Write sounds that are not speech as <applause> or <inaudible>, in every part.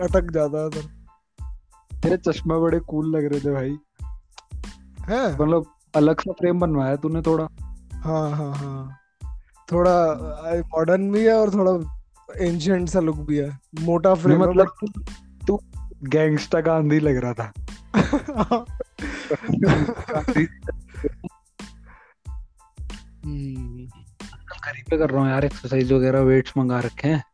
अटक जाता है तेरे चश्मे बड़े कूल लग रहे थे भाई। है? मतलब अलग सा फ्रेम बनवाया तूने थोड़ा। हाँ हाँ हाँ। थोड़ा मॉडर्न भी है और थोड़ा एंशियंट सा लुक भी है। मोटा फ्रेम मतलब तू गैंगस्टर गांधी लग रहा था। <laughs> हम्म, घर ही पे कर रहा हूँ यार एक्सरसाइज वगैरह वेट्स मंगा रखे हैं।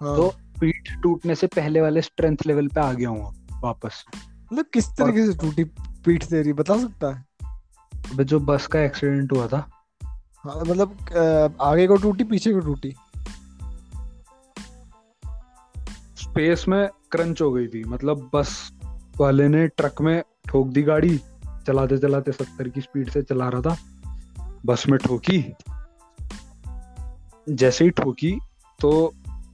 हाँ। तो पीठ टूटने से पहले वाले स्ट्रेंथ लेवल पे आ गया हूँ वापस। मतलब किस तरीके से टूटी पीठ तेरी बता सकता है? अबे जो बस का एक्सीडेंट हुआ था। हाँ मतलब आगे को टूटी पीछे को टूटी? स्पेस में क्रंच हो गई थी। मतलब बस वाले ने ट्रक में ठोक दी गाड़ी चलाते चलाते सत्तर की स्पीड से चला रहा था। बस में ठोकी। जैसे ही ठोकी तो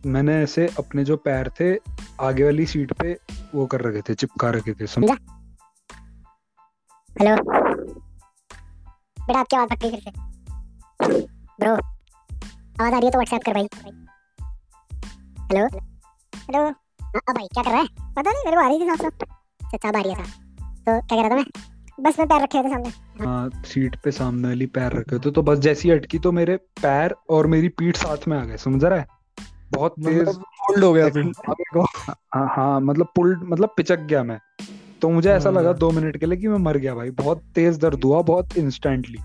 मैंने ऐसे अपने जो पैर थे आगे वाली सीट पे वो कर रखे थे चिपका रखे थे समझा? हेलो। बेटा आपकी आवाज़ पक्की फिर से। ब्रो आवाज़ आ रही है तो व्हाट्सएप कर भाई। हेलो। हेलो। हाँ भाई क्या कर रहा है? पता नहीं मेरे को आ रही थी साफ़ साफ़ अच्छा आ रही है तो क्या कह रहा था मैं? बस में पैर रखे थे सामने। हाँ सीट पे सामने वाली पैर रखे थे तो बस जैसी अटकी तो मेरे पैर और मेरी पीठ साथ में आ गए समझ रहा है? बहुत तेज मतलब फोल्ड हो गया तू को। हाँ हाँ मतलब पुल मतलब पिचक गया मैं। तो मुझे ऐसा हाँ। लगा दो मिनट के लिए कि मैं मर गया भाई। बहुत तेज दर्द हुआ बहुत इंस्टेंटली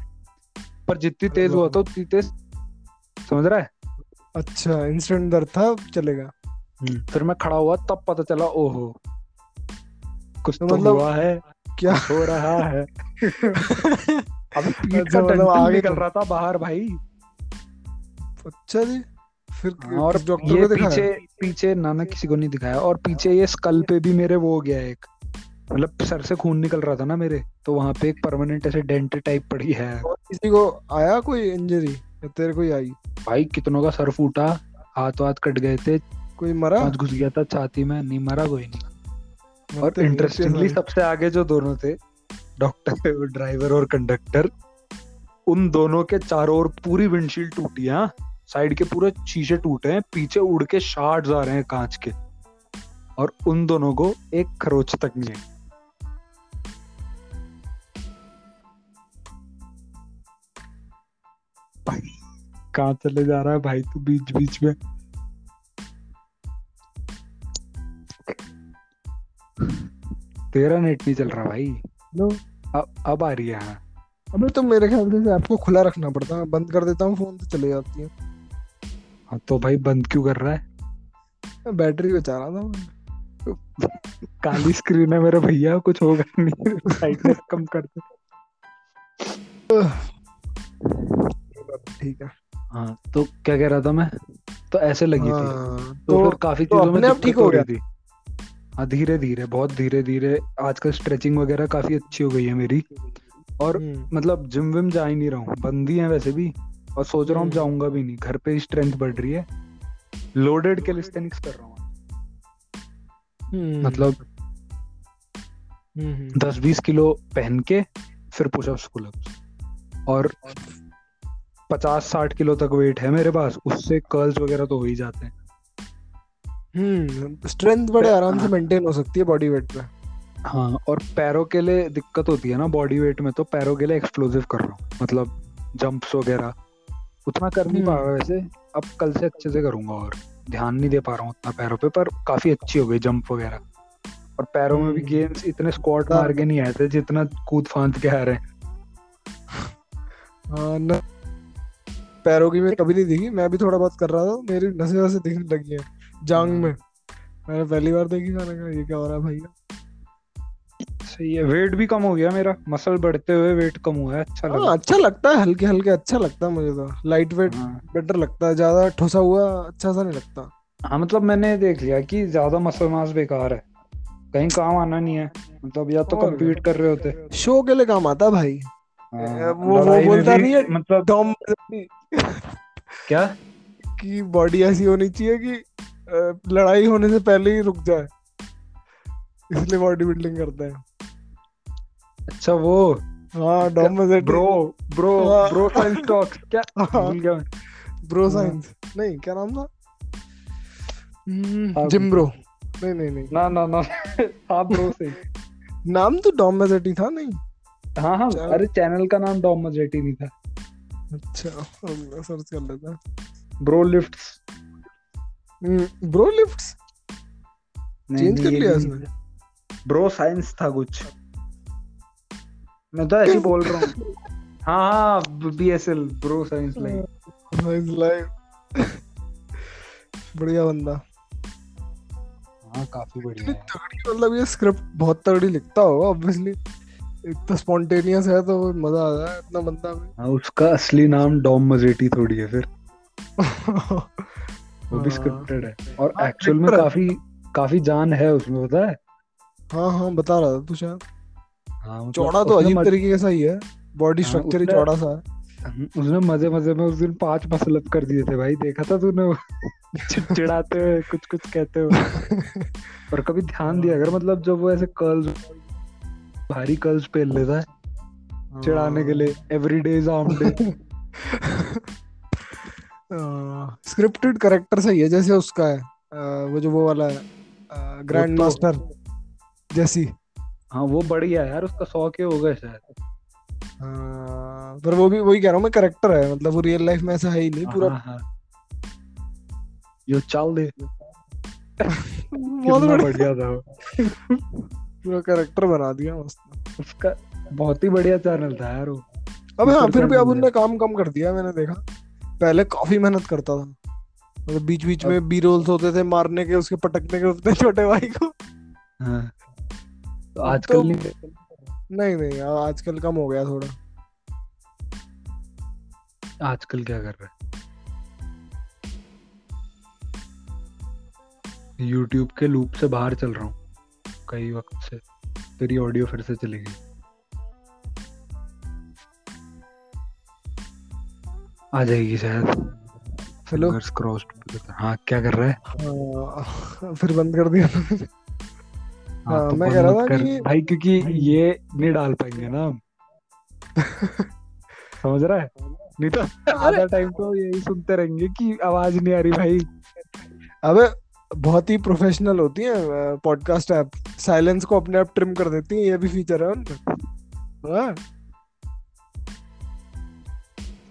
पर जितनी तेज हुआ था उतनी तेज समझ रहा है? अच्छा इंस्टेंट दर्द था चलेगा। फिर मैं खड़ा हुआ तब पता चला ओहो कुछ तो तो मतलब हुआ है क्या? हो रहा है। <laughs> अब पीठ अच्छा, का मतलब आगे निकल तो- रहा था बाहर भाई। अच्छा जी। फिर और डॉक्टर ये को पीछे पीछे ना ना किसी को नहीं दिखाया और पीछे ये स्कल पे भी मेरे वो हो गया एक। मतलब सर से खून निकल रहा था ना मेरे तो वहाँ पे एक परमानेंट ऐसे डेंट टाइप पड़ी है। और किसी को आया कोई इंजरी या तेरे को आई? भाई कितनों का सर फूटा हाथ वाथ कट गए थे कोई मरा? घुस गया था छाती में नहीं मरा कोई नहीं। और इंटरेस्टिंगली सबसे आगे जो दोनों थे डॉक्टर ड्राइवर और कंडक्टर उन दोनों के चारों ओर पूरी विंडशील्ड टूटी है हाँ। साइड के पूरे शीशे टूटे हैं पीछे उड़ के शार्ट्स आ रहे हैं कांच के। और उन दोनों को एक खरोच तक नहीं है कहाँ चले जा रहा है भाई तू बीच बीच में? तेरा नेट नहीं चल रहा भाई। लो अब अब आ रही है हाँ। अबे तो मेरे ख्याल से आपको खुला रखना पड़ता है। बंद कर देता हूँ फ़ोन तो चले जाती है। हाँ, तो भाई बंद क्यों कर रहा है? बैटरी बचा रहा था काली स्क्रीन है मेरे भैया कुछ होगा नहीं। ब्राइटनेस कम कर दे। ठीक है। हाँ तो क्या कह रहा था मैं? तो ऐसे लगी थी। हाँ, तो, तो फिर काफ़ी तो चीज़ों में ठीक हो रही गया? थी। हाँ धीरे धीरे बहुत धीरे धीरे। आजकल स्ट्रेचिंग वगैरह काफ़ी अच्छी हो गई है मेरी। और हम्म, मतलब जिम विम जा ही नहीं रहा हूँ। बंद ही है वैसे भी। और सोच रहा हूँ हम्म। जाऊँगा भी नहीं। घर पे स्ट्रेंथ बढ़ रही है। लोडेड कैलिस्थेनिक्स कर रहा हूँ। हम्म, मतलब हम्म, दस बीस किलो पहन के फिर पुशअप्स पुलअप्स और पचास साठ किलो तक वेट है मेरे पास उससे कर्ल्स वगैरह तो हो ही जाते हैं। हम्म। स्ट्रेंथ बड़े आराम से मेंटेन हो सकती है बॉडी वेट पे। हाँ और पैरों के लिए दिक्कत होती है ना बॉडी वेट में तो पैरों के लिए एक्सप्लोजिव कर रहा हूँ। मतलब जंप्स वगैरह। उतना कर नहीं पा रहा वैसे। अब कल से अच्छे से करूँगा और। ध्यान नहीं दे पा रहा हूँ उतना पैरों पे पर काफ़ी अच्छी हो गई जंप वगैरह। और पैरों में भी हम्म। गेम्स इतने स्क्वाट मार के नहीं आए थे जितना कूद फांद के आ रहे हैं। हाँ पैरों की मैंने कभी नहीं देखी मैं भी थोड़ा बहुत कर रहा था मेरी नसें वसें दिखने लगी है जांग में। मैंने पहली बार देखी मैंने कहा ये क्या हो रहा है भैया सही है। वेट भी कम हो गया मेरा। मसल बढ़ते हुए वेट कम हुआ है। अच्छा लगा। हाँ अच्छा लगता है हल्के हल्के अच्छा लगता है मुझे तो। लाइट वेट बेटर लगता है ज़्यादा ठोसा हुआ अच्छा सा नहीं लगता। हाँ मतलब मैंने देख लिया कि ज़्यादा मसल मास बेकार है। कहीं काम आना नहीं है। मतलब या तो कम्पीट कर रहे होते। शो के लिए काम आता भाई। हाँ, वो- वो बोलता नहीं है, मतलब <laughs> डॉम क्या? की बॉडी ऐसी होनी चाहिए कि लड़ाई होने से पहले ही रुक जाए। इसलिए बॉडी बिल्डिंग करते हैं। अच्छा वो। हाँ डॉम में ब्रो ब्रो हाँ। ब्रो साइंस टॉक्स क्या? <laughs> हाँ। भूल गया मैं। ब्रो हाँ। साइंस। नहीं क्या नाम था? हाँ। Gym bro. नहीं नहीं नहीं। ना ना ना। हाँ ब्रो से। <laughs> नाम तो डॉम मेजेटी था नहीं? हाँ हाँ। अरे चैनल का नाम डॉम मजेटी नहीं था। अच्छा सर्च कर लेता। Bro lifts. Bro lifts? Change कर लिया इसने? ब्रो साइंस था कुछ। मैं तो ऐसे ही बोल रहा हूँ। <laughs> हाँ हाँ BSL bro science like nice live बढ़िया बंदा। हाँ काफ़ी बढ़िया तगड़ी मतलब ये स्क्रिप्ट बहुत तगड़ी लिखता होगा ऑब्वियसली इतना स्पॉन्टेनियस है तो मज़ा आ जाए इतना बंदा में हाँ उसका असली नाम डॉम मजेटी थोड़ी है फिर। वो भी हाँ। स्क्रिप्टेड है। और हाँ, एक्चुअल में काफ़ी काफ़ी जान है उसमें पता है? हाँ हाँ बता रहा था तू शायद। हाँ मतलब चौड़ा तो अजीब तरीके का सही है बॉडी हाँ, स्ट्रक्चर ही चौड़ा सा है। उसने मज़े मज़े में उस दिन पाँच मसलत कर दिए थे भाई। देखा था तूने <laughs> चिड़चिड़ाते हुए कुछ कुछ कहते हुए। <laughs> और कभी ध्यान दिया अगर मतलब जब वो ऐसे कर्ल्स भारी कर्ल्स पहन लेता है चिढ़ाने के लिए every day is arm day scripted character सही है जैसे उसका है वो जो वो वाला है ग्रैंड मास्टर जैसी हाँ वो बढ़िया है यार उसका सौ के हो गए शायद। हाँ, पर वो भी वही कह रहा हूँ मैं करेक्टर है मतलब वो रियल लाइफ में ऐसा है ही नहीं पूरा हाँ, हाँ। यो चल दे। बहुत कितना बढ़िया था वो। पूरा करेक्टर बना दिया मस्त। उसका बहुत ही बढ़िया चैनल था यार वो। अब हाँ फिर भी अब उनने काम कम कर दिया मैंने देखा। पहले काफ़ी मेहनत करता था। मतलब बीच बीच में बी रोल्स होते थे मारने के उसके पटकने के अपने छोटे भाई को। हाँ। तो आजकल नहीं नहीं नहीं आ- आजकल कम हो गया थोड़ा। आजकल क्या कर रहा है? YouTube के लूप से बाहर चल रहा हूँ कई वक्त से। तेरी ऑडियो फिर से चली गई। आ जाएगी शायद। हेलो Fingers हाँ क्या कर रहा है? हाँ, फिर बंद कर दिया। हाँ, हाँ, तो मैं कह रहा था कि- भाई क्योंकि ये नहीं डाल पाएँगे ना <laughs> समझ रहा है? नहीं तो आधा टाइम तो यही सुनते रहेंगे कि आवाज़ नहीं आ रही भाई। अबे बहुत ही प्रोफेशनल होती है पॉडकास्ट ऐप साइलेंस को अपने आप ट्रिम कर देती है ये भी फीचर है उनमें हाँ,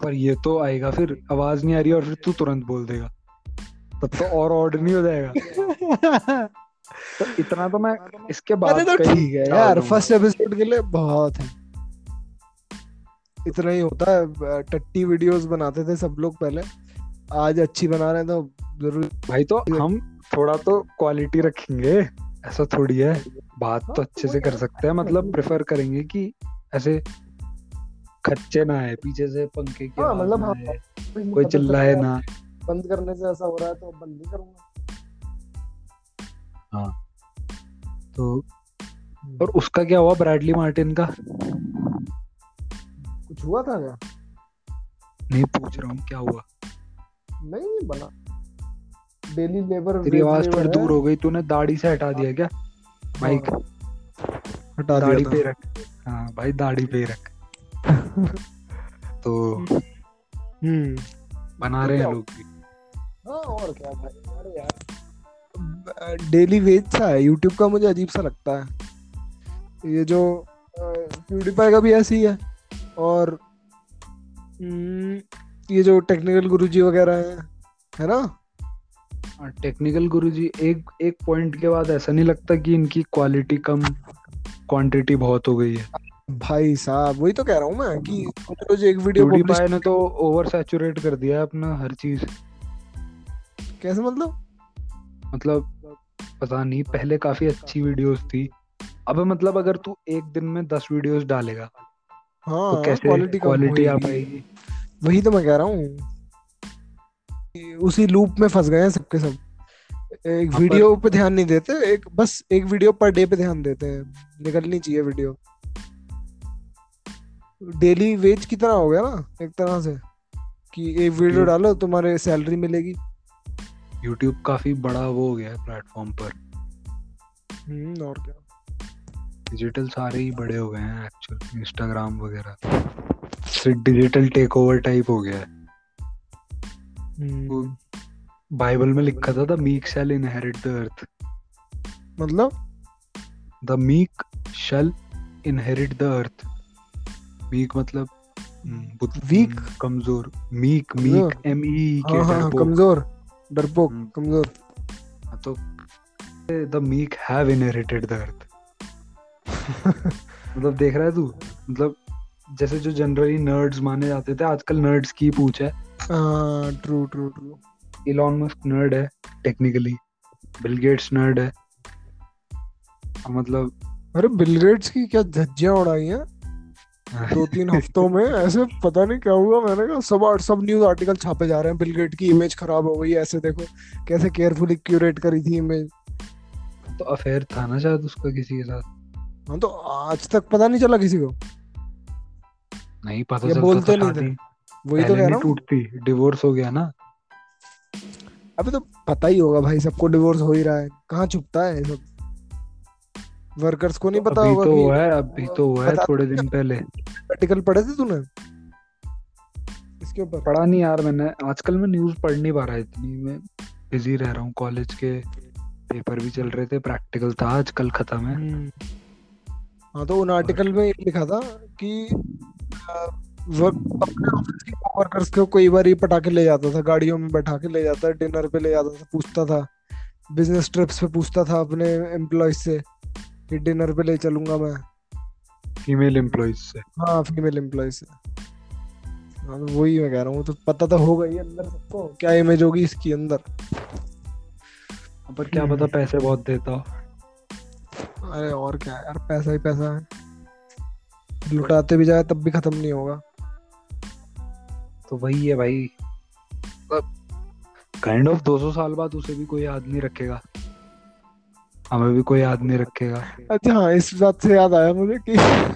पर ये तो आएगा फिर आवाज़ नहीं आ रही और फिर तू तुरंत बोल देगा। तब तो और ऑर्ड नहीं हो जाएगा। <laughs> तो इतना तो मैं इसके बाद तो कहीं ठीक है यार फ़र्स्ट एपिसोड के लिए बहुत है। इतना ही होता है टट्टी वीडियोस बनाते थे सब लोग पहले। आज अच्छी बना रहे हैं तो ज़रूर भाई तो हम थोड़ा तो क्वालिटी रखेंगे ऐसा थोड़ी है। बात तो अच्छे से कर सकते हैं मतलब प्रेफर करेंगे कि ऐसे खच्चे ना है पीछे से पंखे की हाँ, मतलब हाँ, कोई चिल्लाए ना। बंद करने से ऐसा हो रहा है तो बंद नहीं करूँगा। तो और उसका क्या हुआ ब्रैडली मार्टिन का? कुछ हुआ था क्या? नहीं पूछ रहा हूँ क्या हुआ? नहीं बना। डेली लेबर तेरी आवाज़ थोड़ी दूर हो। गई तूने दाढ़ी से हटा दिया क्या? माइक हटा दाढ़ी पे रख। हाँ भाई दाढ़ी पे रख। तो हम्म। बना रहे हैं लोग भी। हाँ और क्या भाई? अरे यार। डेली वेज सा है यूट्यूब का मुझे अजीब सा लगता है। ये जो प्यूडीफाई का भी ऐसे ही है और हम्म, ये जो टेक्निकल गुरुजी वगैरह हैं है ना? टेक्निकल गुरुजी एक एक पॉइंट के बाद ऐसा नहीं लगता कि इनकी क्वालिटी कम क्वांटिटी बहुत हो गई है। भाई साहब वही तो कह रहा हूँ मैं कि रोज एक वीडियो पब्लिश ने तो ओवर सैचुरेट कर दिया है अपना हर चीज़। कैसे मतलब? मतलब पता नहीं पहले काफ़ी अच्छी वीडियोस थी। अब मतलब अगर तू एक दिन में दस वीडियोस डालेगा हाँ तो हाँ कैसे क्वालिटी क्वालिटी आ पाएगी? वही तो मैं कह रहा हूँ। उसी लूप में फंस गए हैं सबके सब। एक हाँ, वीडियो पे ध्यान नहीं देते एक बस एक वीडियो पर डे पे ध्यान देते हैं। निकलनी चाहिए वीडियो डेली वेज की तरह हो गया ना एक तरह से? कि एक वीडियो डालो तुम्हारे सैलरी मिलेगी। यूट्यूब काफ़ी बड़ा वो हो गया है प्लेटफॉर्म पर। हम्म और क्या? डिजिटल सारे ही बड़े हो गए हैं एक्चुअल इंस्टाग्राम वगैरह। डिजिटल टेक ओवर टाइप हो गया है। हम्म, बाइबल में लिखा था the meek shall inherit the earth मतलब? The meek shall inherit the earth meek मतलब Weak? हम्म, कमज़ोर? मीक मीक एम ई के कमज़ोर। डरपोक हम्म। कमज़ोर हाँ, तो the meek have inherited the earth मतलब देख रहा है तू? मतलब जैसे जो जनरली नर्ड्स माने जाते थे आजकल नर्ड्स की पूछ है। True true true Elon Musk nerd है टेक्निकली बिल गेट्स नर्ड है। हाँ, मतलब अरे बिल गेट्स की क्या धज्जियाँ उड़ाई हैं? दो तीन हफ्तों में ऐसे पता नहीं क्या हुआ मैंने कहा सब सब न्यूज़ आर्टिकल छापे जा रहे हैं बिल गेट की इमेज खराब हो गई ऐसे देखो कैसे केयरफुली क्यूरेट करी थी इमेज तो अफेयर था ना शायद उसका किसी के साथ। हाँ तो आज तक पता नहीं चला किसी को। नहीं पता चलता बोलते तो नहीं शादी वही तो कह रहा हूँ। टूटती डिवोर्स हो गया ना। अभी तो पता ही होगा भाई सबको डिवोर्स हो ही रहा है। कहाँ छुपता है सब? वर्कर्स को नहीं पता अभी होगा तो हुआ है अभी तो हुआ है थोड़े दिन पहले। आर्टिकल पढ़े थे तूने? इसके ऊपर। पढ़ा नहीं यार मैंने। आजकल मैं न्यूज़ पढ़ नहीं पा रहा इतनी मैं बिज़ी रह रहा हूँ। कॉलेज के पेपर भी चल रहे थे प्रैक्टिकल था आज कल खत्म है। हम्म। हाँ तो उन आर्टिकल में लिखा था के वर्कर्स को कई बार ही पटाखे ले जाता था गाड़ियों में बैठा के ले जाता डिनर पे ले जाता था पूछता था बिज़नेस ट्रिप्स पे पूछता था अपने एम्प्लॉय से। कि डिनर पे ले चलूँगा मैं। फीमेल एम्प्लॉइज से। हाँ फीमेल एम्प्लॉय से। हाँ तो वही मैं कह रहा हूँ तो पता तो होगा ही अंदर सबको क्या इमेज होगी इसकी अंदर। पर क्या पता पैसे बहुत देता हो। अरे और क्या है यार पैसा ही पैसा है। लुटाते भी जाए तब भी खत्म नहीं होगा। तो वही है भाई। काइंड ऑफ़ 200 साल बाद उसे भी कोई याद नहीं रखेगा। हमें भी कोई याद नहीं रखेगा। अच्छा हाँ इस बात से याद आया मुझे कि <laughs>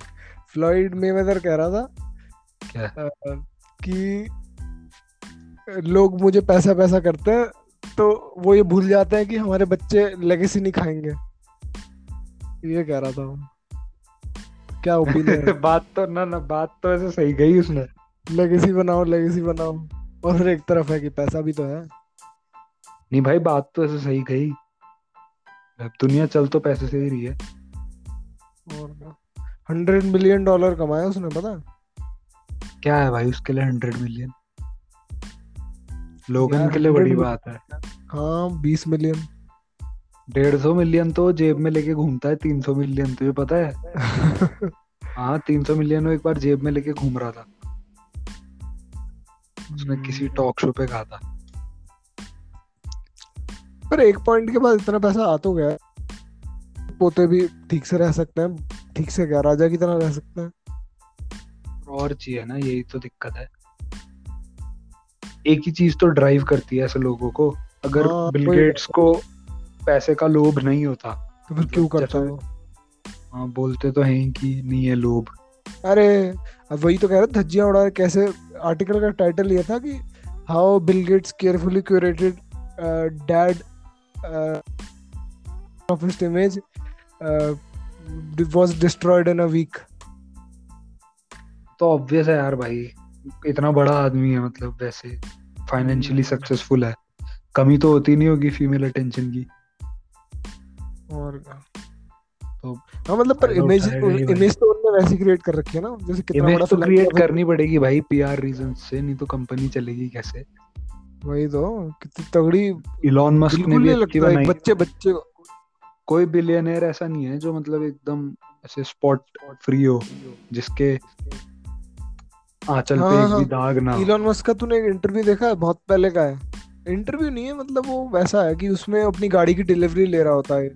फ्लॉइड मेवेदर कह रहा था क्या? अ, कि लोग मुझे पैसा पैसा करते हैं तो वो ये भूल जाते हैं कि हमारे बच्चे लेगेसी नहीं खाएँगे। ये कह रहा था वो क्या ओपिनियन <laughs> बात तो ना ना बात तो ऐसे सही गई उसने। लेगेसी बनाओ लेगेसी बनाओ। और एक तरफ़ है कि पैसा भी तो है। नहीं भाई बात तो ऐसे सही गई दुनिया चल तो पैसे से ही रही है। और हंड्रेड मिलियन डॉलर कमाया उसने पता? क्या है भाई उसके लिए हंड्रेड मिलियन? लोगन के लिए बड़ी बात है। हाँ बीस मिलियन। डेढ़ सौ मिलियन तो जेब में लेके घूमता है तीन सौ मिलियन तुझे पता है? <laughs> हाँ तीन सौ मिलियन वो एक बार जेब में लेके घूम रहा था। उसने किसी टॉक शो पे कहा था। पर एक पॉइंट के बाद इतना पैसा आ तो गया। पोते भी ठीक से रह सकते हैं ठीक से क्या राजा की तरह रह सकते हैं। और चाहिए ना यही तो दिक्कत है। एक ही चीज़ तो ड्राइव करती है ऐसे लोगों को। अगर हाँ, बिल गेट्स को पैसे का लोभ नहीं होता तो फिर क्यों करता वो? हाँ बोलते तो हैं कि नहीं है लोभ। अरे अब वही तो कह रहे धज्जियाँ उड़ा कैसे आर्टिकल का टाइटल ये था कि how Bill Gates carefully curated dad of his image was destroyed in a week तो ऑब्वियस है यार भाई इतना बड़ा आदमी है मतलब वैसे फाइनेंशियली। सक्सेसफुल है। कमी तो होती नहीं होगी फीमेल अटेंशन की। और तो हाँ मतलब पर इमेज। इमेज तो उन्होंने वैसी क्रिएट कर रखी है ना जैसे कितना बड़ा तो क्रिएट करनी पड़ेगी भाई पीआर रीजन से नहीं तो कंपनी चलेगी कैसे? वही तो कितनी तगड़ी इलॉन मस्क ने भी अच्छी लगता बनाई बच्चे बच्चे कोई बिलियनर ऐसा नहीं है जो मतलब एकदम ऐसे स्पॉट फ्री हो जिसके आंचल हाँ, पे एक हाँ। भी दाग ना इलॉन मस्क का तूने एक इंटरव्यू देखा है बहुत पहले का है। इंटरव्यू नहीं है मतलब वो वैसा है कि उसमें अपनी गाड़ी की डिलीवरी ले रहा होता है।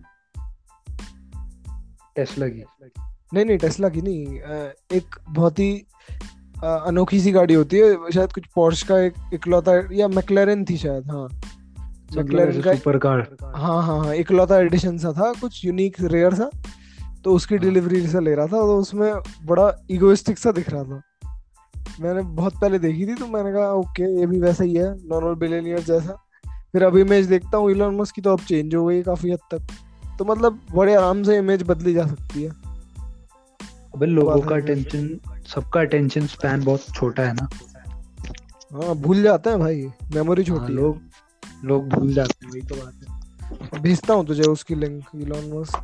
टेस्ला की। नहीं नहीं टेस्ला की नहीं एक बहुत ही अनोखी सी गाड़ी होती है शायद कुछ पोर्श का एक इकलौता या मैक्लेरन थी शायद हाँ। McLaren का सुपर कार हाँ हाँ हाँ इकलौता एडिशन सा था कुछ यूनिक रेयर सा तो उसकी हाँ। डिलीवरी से ले रहा था तो उसमें बड़ा इगोइस्टिक सा दिख रहा था। मैंने बहुत पहले देखी थी तो मैंने कहा ओके ये भी वैसा ही है नॉर्मल बिलियनियर जैसा। फिर अब इमेज देखता हूँ इलॉन मस्क की तो अब चेंज हो गई काफ़ी हद तक। तो मतलब बड़े आराम से इमेज बदली जा सकती है। अबे लोगों का है। अटेंशन सबका अटेंशन स्पैन बहुत छोटा है ना। हाँ भूल जाते हैं भाई मेमोरी हाँ, छोटी है। लोग लोग भूल जाते हैं वही तो बात है। भेजता हूँ तुझे उसकी लिंक इलॉन मस्क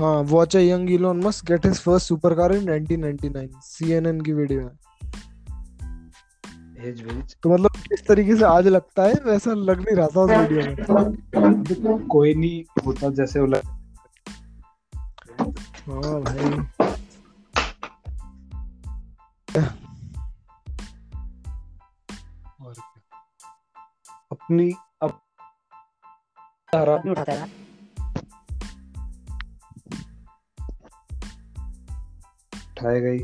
हाँ watch a young Elon Musk get his first super car in 1999 CNN की वीडियो है। भेज भेज तो मतलब किस तरीके से आज लगता है वैसा लग नहीं रहा था उस वीडियो में? देखो कोई नहीं होता जैसे वो लग- हाँ भाई। और अपनी अब तारा नहीं उठाता है उठाएगा ही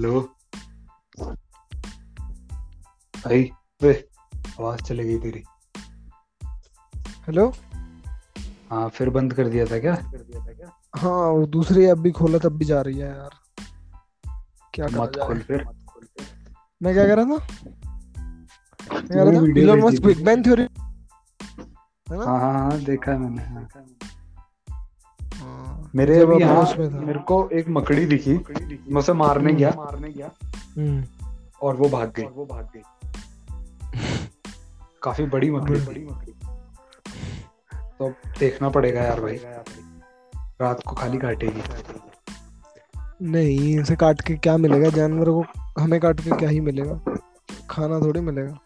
हेलो भाई वे आवाज़ चली गई तेरी। हेलो? हाँ फिर बंद कर दिया था क्या? हाँ वो दूसरी ऐप भी खोला तब भी जा रही है यार। क्या करा मत खोल फिर। मैं क्या कह रहा था? मैं कह रहा था Elon Musk big bang theory हाँ हाँ हाँ देखा है मैंने हाँ। मेरे अपना यहाँ था। मेरे को एक मकड़ी दिखी मैं उसे मारने गया। हम्म, और वो भाग गई। वो भाग गई। <laughs> काफ़ी बड़ी मकड़ी। बड़ी मकड़ी। तो देखना पड़ेगा यार भाई। रात को खाली काटेगी। नहीं इसे काट के क्या मिलेगा? जानवरों को हमें काट के क्या ही मिलेगा? खाना थोड़ी मिलेगा।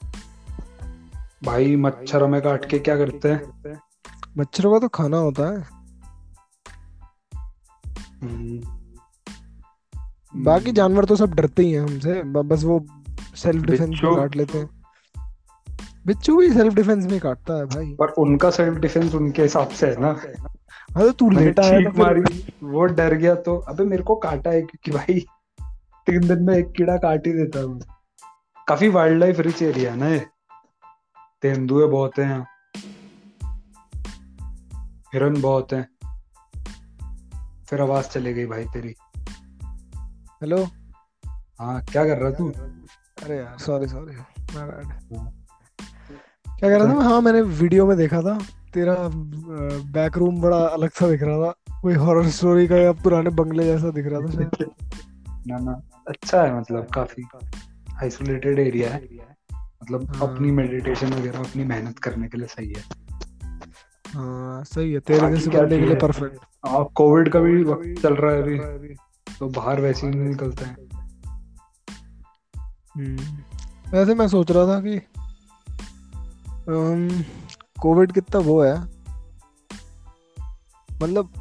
भाई मच्छर हमें काट के क्या करते हैं? मच्छरों का तो खाना होता है। बाकी जानवर तो सब डरते ही हैं हमसे। बस वो सेल्फ डिफेंस में? काट लेते हैं। बिच्छू भी सेल्फ डिफेंस में काटता है भाई। पर उनका सेल्फ डिफेंस उनके हिसाब से है ना। हाँ तो तू लेटा है तो मारी वो डर गया तो अबे मेरे को काटा है क्योंकि भाई तीन दिन में एक कीड़ा काट ही देता हूँ काफ़ी वाइल्ड लाइफ रिच एरिया है ना ये। तेंदुए बहुत हैं हिरन बहुत हैं। फिर आवाज़ चली गई भाई तेरी। हेलो हाँ क्या कर रहा तू? अरे यार सॉरी सॉरी बैड क्या कह रहा था? हाँ मैंने वीडियो में देखा था। तेरा बैक रूम बड़ा अलग सा दिख रहा था। कोई हॉरर स्टोरी का या पुराने बंगले जैसा दिख रहा था <laughs> ना ना। अच्छा है मतलब काफ़ी आइसोलेटेड एरिया है। मतलब हाँ। अपनी मेडिटेशन वगैरह अपनी मेहनत करने के लिए सही है। हाँ सही है तेरे जैसे क्या बंदे के लिए परफेक्ट हाँ कोविड का भी वक्त चल रहा है अभी तो बाहर वैसे ही नहीं निकलते हैं। हम्म वैसे मैं सोच रहा था कि कोविड कितना वो है मतलब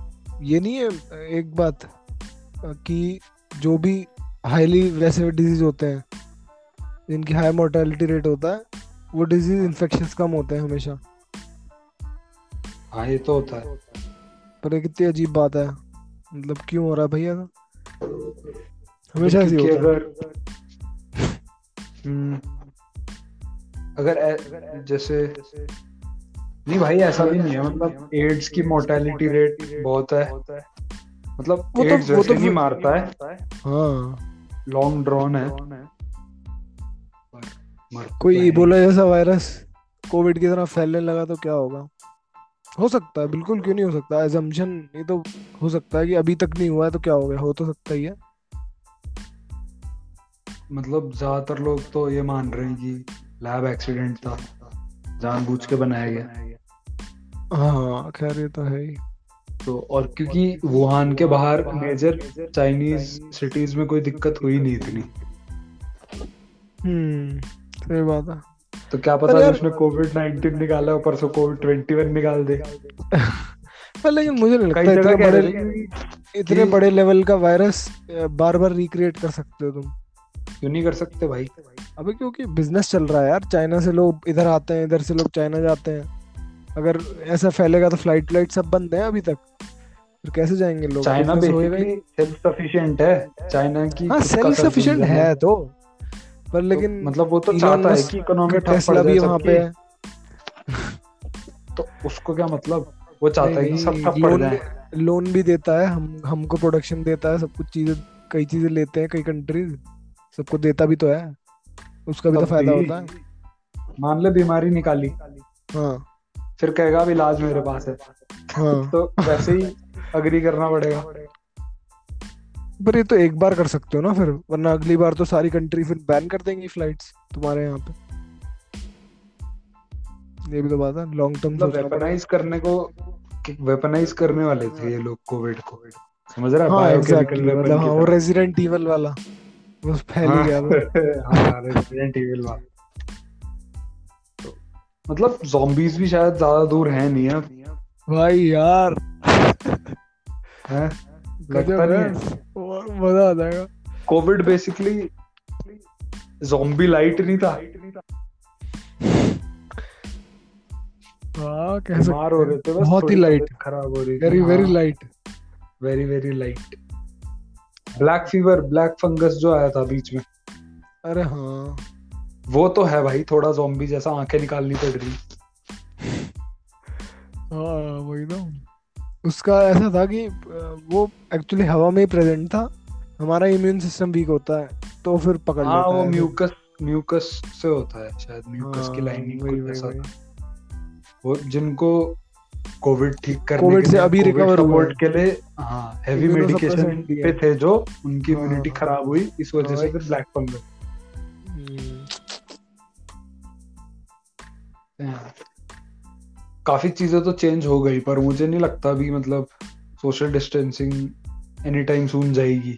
ये नहीं है एक बात कि जो भी हाईली वैसे डिज़ीज़ होते हैं जिनकी हाई मोर्टेलिटी रेट होता है वो डिज़ीज़ इन्फेक्शन कम होते हैं हमेशा। हाँ ये तो होता है। पर कितनी अजीब बात है। मतलब क्यों हो रहा है भैया हमेशा ऐसे होता अगर हम्म, अगर ऐ- जैसे नहीं भाई ऐसा भी नहीं है। मतलब एड्स की मोर्टेलिटी रेट बहुत है। मतलब वो तो- एड्स वो वैसे तो नहीं फिर- मारता है। हाँ। लॉन्ग ड्रॉन है। कोई तो इबोला जैसा वायरस कोविड की तरह फैलने लगा तो क्या होगा? हो सकता है बिल्कुल क्यों नहीं हो सकता? एजम्पशन ये तो हो सकता है कि अभी तक नहीं हुआ है तो क्या हो गया? हो तो सकता ही है। मतलब ज़्यादातर लोग तो ये मान रहे हैं कि लैब एक्सीडेंट था जानबूझ के बनाया गया। हाँ खैर ये तो है ही। तो और क्योंकि वुहान के बाहर मेजर चाइनीज़ सिटीज़ में कोई दिक्कत हुई नहीं इतनी। हम्म सही बात है। तो क्या पता यार- उसने कोविड 19 निकाला ऊपर से कोविड 21 निकाल दे। <laughs> पर लेकिन मुझे नहीं लगता इतने बड़े इतने बड़े लेवल का वायरस बार बार रिक्रिएट कर सकते हो तुम। क्यों नहीं कर सकते भाई? अबे क्योंकि बिज़नेस चल रहा है यार। चाइना से लोग इधर आते हैं इधर से लोग चाइना जाते हैं। अगर ऐसा फैलेगा तो फ़्लाइट फ़्लाइट सब बंद है अभी तक। फिर कैसे जाएँगे लोग? चाइना बेसिकली सेल्फ सफिशिएंट है। चाइना की हाँ सेल्फ सफिशिएंट है तो। पर लेकिन तो लेकिन मतलब वो तो चाहता है कि इकोनॉमी टेस्ला भी वहाँ पे है। <laughs> तो उसको क्या मतलब? वो चाहता है कि सब ठप पड़ जाए। लोन भी देता है हम हमको प्रोडक्शन देता है सब कुछ चीज़ें कई चीज़ें लेते हैं कई कंट्रीज़ सबको देता भी तो है। उसका भी तो फ़ायदा होता है। मान ले बीमारी निकाली। हाँ। फिर कहेगा अब इलाज मेरे पास है। हाँ। <laughs> तो वैसे ही अग्री करना पड़ेगा। पर ये तो एक बार कर सकते हो ना फिर वरना अगली बार तो सारी कंट्री फिर बैन कर देंगी फ्लाइट्स तुम्हारे यहाँ पे। ये भी तो बात है लॉन्ग टर्म मतलब वेपनाइज करने को वेपनाइज करने वाले थे ये लोग कोविड को। समझ रहा है? वेपन मतलब हाँ वो रेजिडेंट इवल वाला वो फैल ही गया था। हाँ <laughs> रेजिडेंट एविल वाला। तो, मतलब zombies भी शायद ज़्यादा दूर है नहीं है भाई यार। हैं? लगता नहीं मज़ा आ जाएगा। कोविड बेसिकली zombie लाइट नहीं था। हाँ कह बीमार हो रहे थे बस बहुत ही लाइट खराब हो रही थी। Very very light very very light black fever black fungus जो आया था बीच में। अरे हाँ। वो तो है भाई थोड़ा zombie जैसा आँखें निकालनी पड़ रही। हाँ वही ना। उसका ऐसा था कि वो एक्चुअली हवा में ही प्रेजेंट था हमारा इम्यून सिस्टम वीक होता है तो फिर पकड़ हाँ लेता वो म्यूकस म्यूकस से होता है शायद म्यूकस की हाँ, लाइनिंग वही कुछ ऐसा वही। वो जिनको कोविड ठीक करने कोविड के से अभी हुए सपोर्ट के लिए हाँ हैवी मेडिकेशन पे थे जो उनकी हाँ, इम्यूनिटी हाँ। खराब हुई इस वजह से हाँ, फिर ब्लैक फंगस हम्म, काफ़ी चीज़ें तो चेंज हो गई पर मुझे नहीं लगता अभी मतलब social distancing any time soon जाएगी।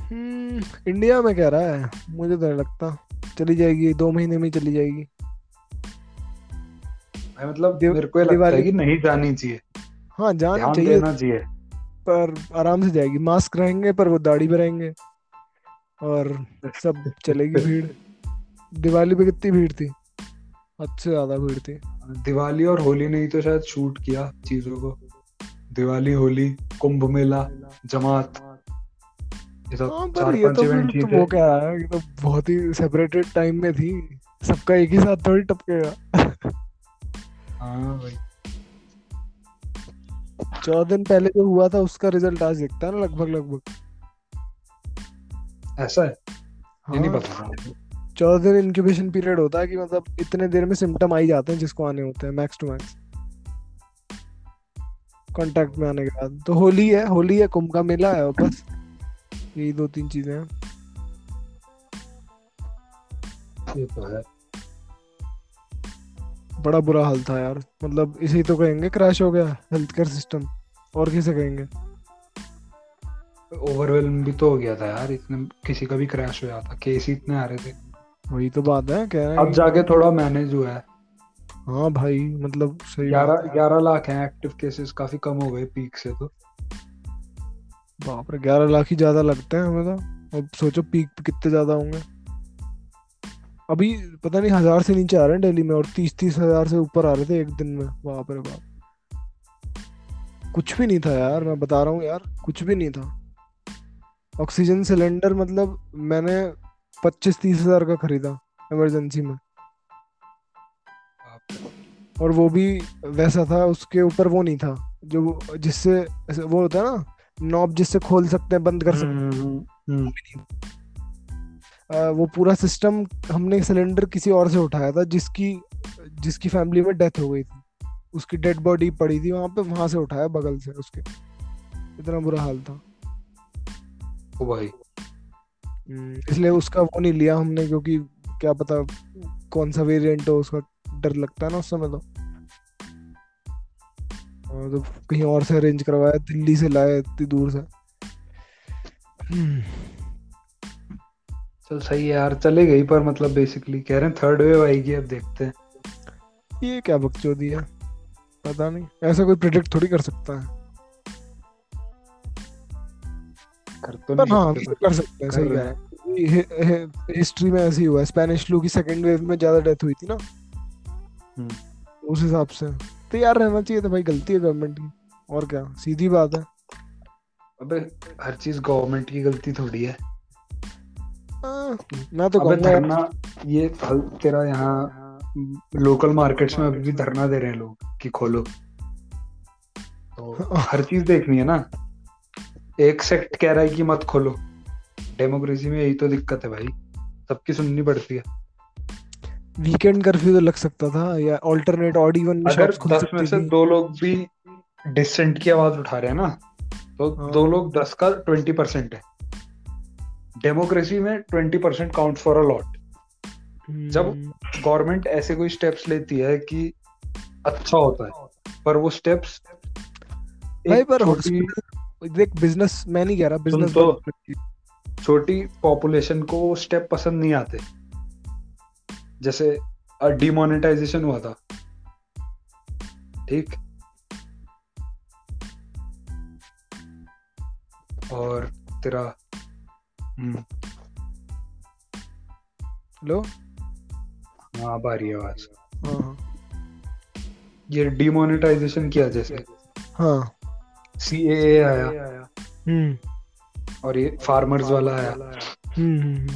हम्म, इंडिया में कह रहा है मुझे तो लगता। चली जाएगी दो महीने में चली जाएगी। मतलब दिव- मेरे को ये लगता है कि नहीं जानी चाहिए। हाँ जाना चाहिए। देना चाहिए। पर आराम से जाएगी। मास्क रहेंगे पर वो दाढ़ी पे रहेंगे। और सब चलेगी <laughs> भीड़। दिवाली पे कितनी भीड़ थी? हद से ज़्यादा भीड़ थी दिवाली और होली ने ही तो शायद शूट किया चीज़ों को। दिवाली होली कुंभ मेला जमात। ये सब हाँ चार पर ये तो इवेंट तो वो क्या है ये तो बहुत ही सेपरेटेड टाइम में थी। सबका एक ही साथ थोड़ी टपकेगा। हाँ भाई चौदह दिन पहले जो हुआ था उसका रिज़ल्ट आज दिखता है ना लगभग लगभग ऐसा है? ये नहीं पता था। चौदह दिन इंक्यूबेशन पीरियड होता है कि मतलब इतने देर में सिम्टम आ ही जाते हैं जिसको आने होते हैं मैक्स टू मैक्स कांटेक्ट में आने के बाद। तो होली है होली है कुंभ का मेला है और बस यही दो तीन चीज़ें हैं। ये तो है। बड़ा बुरा हाल था यार। मतलब इसे तो कहेंगे क्रैश हो गया हेल्थ केयर सिस्टम और किसे कहेंगे? ओवरवेलम भी तो हो गया था यार इतने किसी का भी क्रैश हुआ था केस ही इतने आ रहे थे। वही तो बात है कह रहे अब जाके थोड़ा मैनेज हुआ है। हाँ भाई मतलब सही ग्यारह। ग्यारह लाख हैं एक्टिव केसेस काफ़ी कम हो गए पीक से तो। बाप रे ग्यारह लाख ही ज़्यादा लगते हैं हमें तो। अब सोचो पीक पे कितने ज़्यादा होंगे। अभी पता नहीं हज़ार से नीचे आ रहे हैं दिल्ली में और तीस तीस हज़ार से ऊपर आ रहे थे एक दिन में। बाप रे बाप। कुछ भी नहीं था यार मैं बता रहा हूँ यार कुछ भी नहीं था। ऑक्सीजन सिलेंडर मतलब मैंने पच्चीस तीस हज़ार का खरीदा इमरजेंसी में। और वो भी वैसा था उसके ऊपर वो नहीं था जो जिससे वो होता है ना नॉब जिससे खोल सकते हैं बंद कर सकते हम्म, हम्म, हैं अ, वो पूरा सिस्टम हमने सिलेंडर किसी और से उठाया था जिसकी जिसकी फैमिली में डेथ हो गई थी। उसकी डेड बॉडी पड़ी थी वहाँ पे वहाँ से उठाया बगल से उसके। इतना बुरा हाल था। ओ भाई। हम्म, इसलिए उसका वो नहीं लिया हमने क्योंकि क्या पता कौन सा वेरिएंट हो उसका डर लगता है ना उस समय तो। और तो कहीं और से अरेंज करवाया दिल्ली से लाया इतनी दूर से। हम्म, चल सही है यार चले गई पर मतलब बेसिकली कह रहे हैं थर्ड वेव आएगी अब देखते हैं। ये क्या बकचोदी है? पता नहीं। ऐसा कोई प्रिडिक्ट थोड़ी कर सकता है। कर तो नहीं हाँ पर कर सकते हैं सही हैं हिस्ट्री में ऐसे ही। हुआ स्पेनिश फ्लू की सेकेंड वेव में ज़्यादा डेथ हुई थी ना। हम्म। उस हिसाब से। तैयार रहना चाहिए था भाई गलती है गवर्नमेंट की। और क्या सीधी बात है। अबे हर चीज़ गवर्नमेंट की गलती थोड़ी है। हाँ, मैं तो अबे धरना ये फल तेरा यहाँ लोकल मार्केट्स में अभी भी धरना दे रहे हैं लोग कि खोलो। तो हर चीज़ देखनी है ना। एक सेक्ट कह रहा है कि मत खोलो। डेमोक्रेसी में यही तो दिक्कत है भाई। सबकी सुननी पड़ती है। वीकेंड कर्फ्यू तो लग सकता था या ऑल्टरनेट ऑड इवन में अगर शॉप्स खुल दस में से दो लोग भी डिसेंट की आवाज़ उठा रहे हैं ना तो हाँ। दो लोग दस का ट्वेंटी परसेंट है। डेमोक्रेसी में twenty percent count for a lot जब हम्म, गवर्नमेंट ऐसे कोई स्टेप्स लेती है कि अच्छा होता है पर वो स्टेप्स भाई पर हॉस्पिटल देख बिज़नेस मैं नहीं कह रहा बिज़नेस तो छोटी पॉपुलेशन को स्टेप पसंद नहीं आते। जैसे डिमोनेटाइजेशन हुआ था। ठीक? और तेरा हेलो हाँ अब आ रही आवाज़। हाँ। ये डिमोनेटाइजेशन किया जैसे। हाँ। सी ए आया। हम्म। और ये फार्मर्स वाला आया। हम्म हम्म,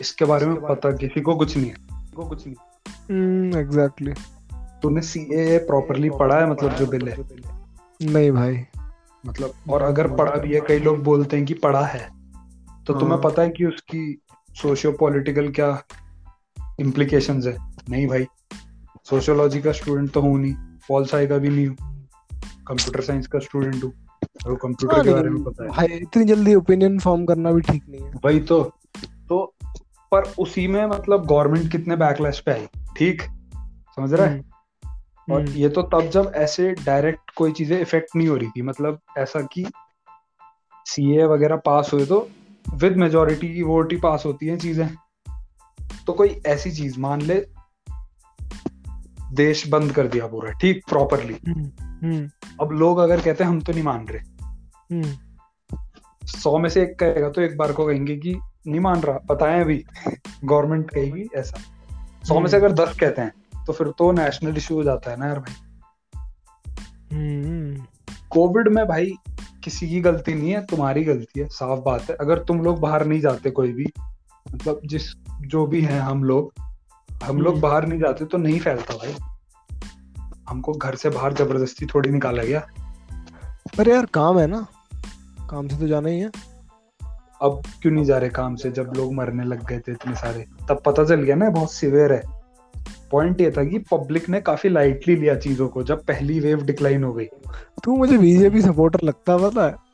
इसके बारे में पता किसी को कुछ नहीं है। को कुछ नहीं। हम्म एग्जैक्टली तूने सी ए प्रॉपरली पढ़ा है मतलब जो बिल है नहीं भाई। मतलब और अगर पढ़ा भी है कई लोग बोलते हैं कि पढ़ा है तो तुम्हें हाँ। पता है कि उसकी सोशियो पॉलिटिकल क्या इम्प्लीकेशंस है? नहीं भाई। सोशियोलॉजी का स्टूडेंट तो हूँ नहीं पॉल साई का भी नहीं हूँ। कंप्यूटर साइंस का स्टूडेंट हूँ। और कंप्यूटर हाँ, के बारे में पता है। भाई इतनी जल्दी ओपिनियन फॉर्म करना भी ठीक नहीं है। वही तो। तो पर उसी में मतलब गवर्नमेंट कितने बैकलैश पे आई? ठीक? समझ रहा है? और हम्म, ये तो तब जब ऐसे डायरेक्ट कोई चीज़ें इफ़ेक्ट नहीं हो रही थी। मतलब ऐसा कि सीए वगैरह पास हुए तो विद मेजोरिटी की वोट ही पास होती हैं चीज़ें। तो कोई ऐसी चीज़ मान ले देश बंद कर दिया पूरा ठीक? प्रॉपरली हम्म, हम्म, अब लोग अगर कहते हैं हम तो नहीं मान रहे। हम्म, सौ में से एक कहेगा तो एक बार को कहेंगे कि नहीं मान रहा बताएँ अभी। गवर्नमेंट कहेगी ऐसा। सौ में से अगर दस कहते हैं तो फिर तो नेशनल इशू हो जाता है ना यार भाई। कोविड में भाई किसी की गलती नहीं है तुम्हारी गलती है साफ़ बात है। अगर तुम लोग बाहर नहीं जाते कोई भी मतलब जिस जो भी है हम लोग हम लोग हम्म। बाहर नहीं जाते तो नहीं फैलता भाई। हमको घर से बाहर ज़बरदस्ती थोड़ी निकाला गया। पर यार काम है ना। काम से तो जाना ही है। अब क्यों नहीं जा रहे काम से? जब लोग मरने लग गए थे इतने सारे। तब पता चल गया ना बहुत सिवियर है। पॉइंट ये था कि पब्लिक ने काफ़ी लाइटली लिया चीज़ों को जब पहली वेव डिक्लाइन हो गई। तू मुझे बीजेपी सपोर्टर लगता पता है?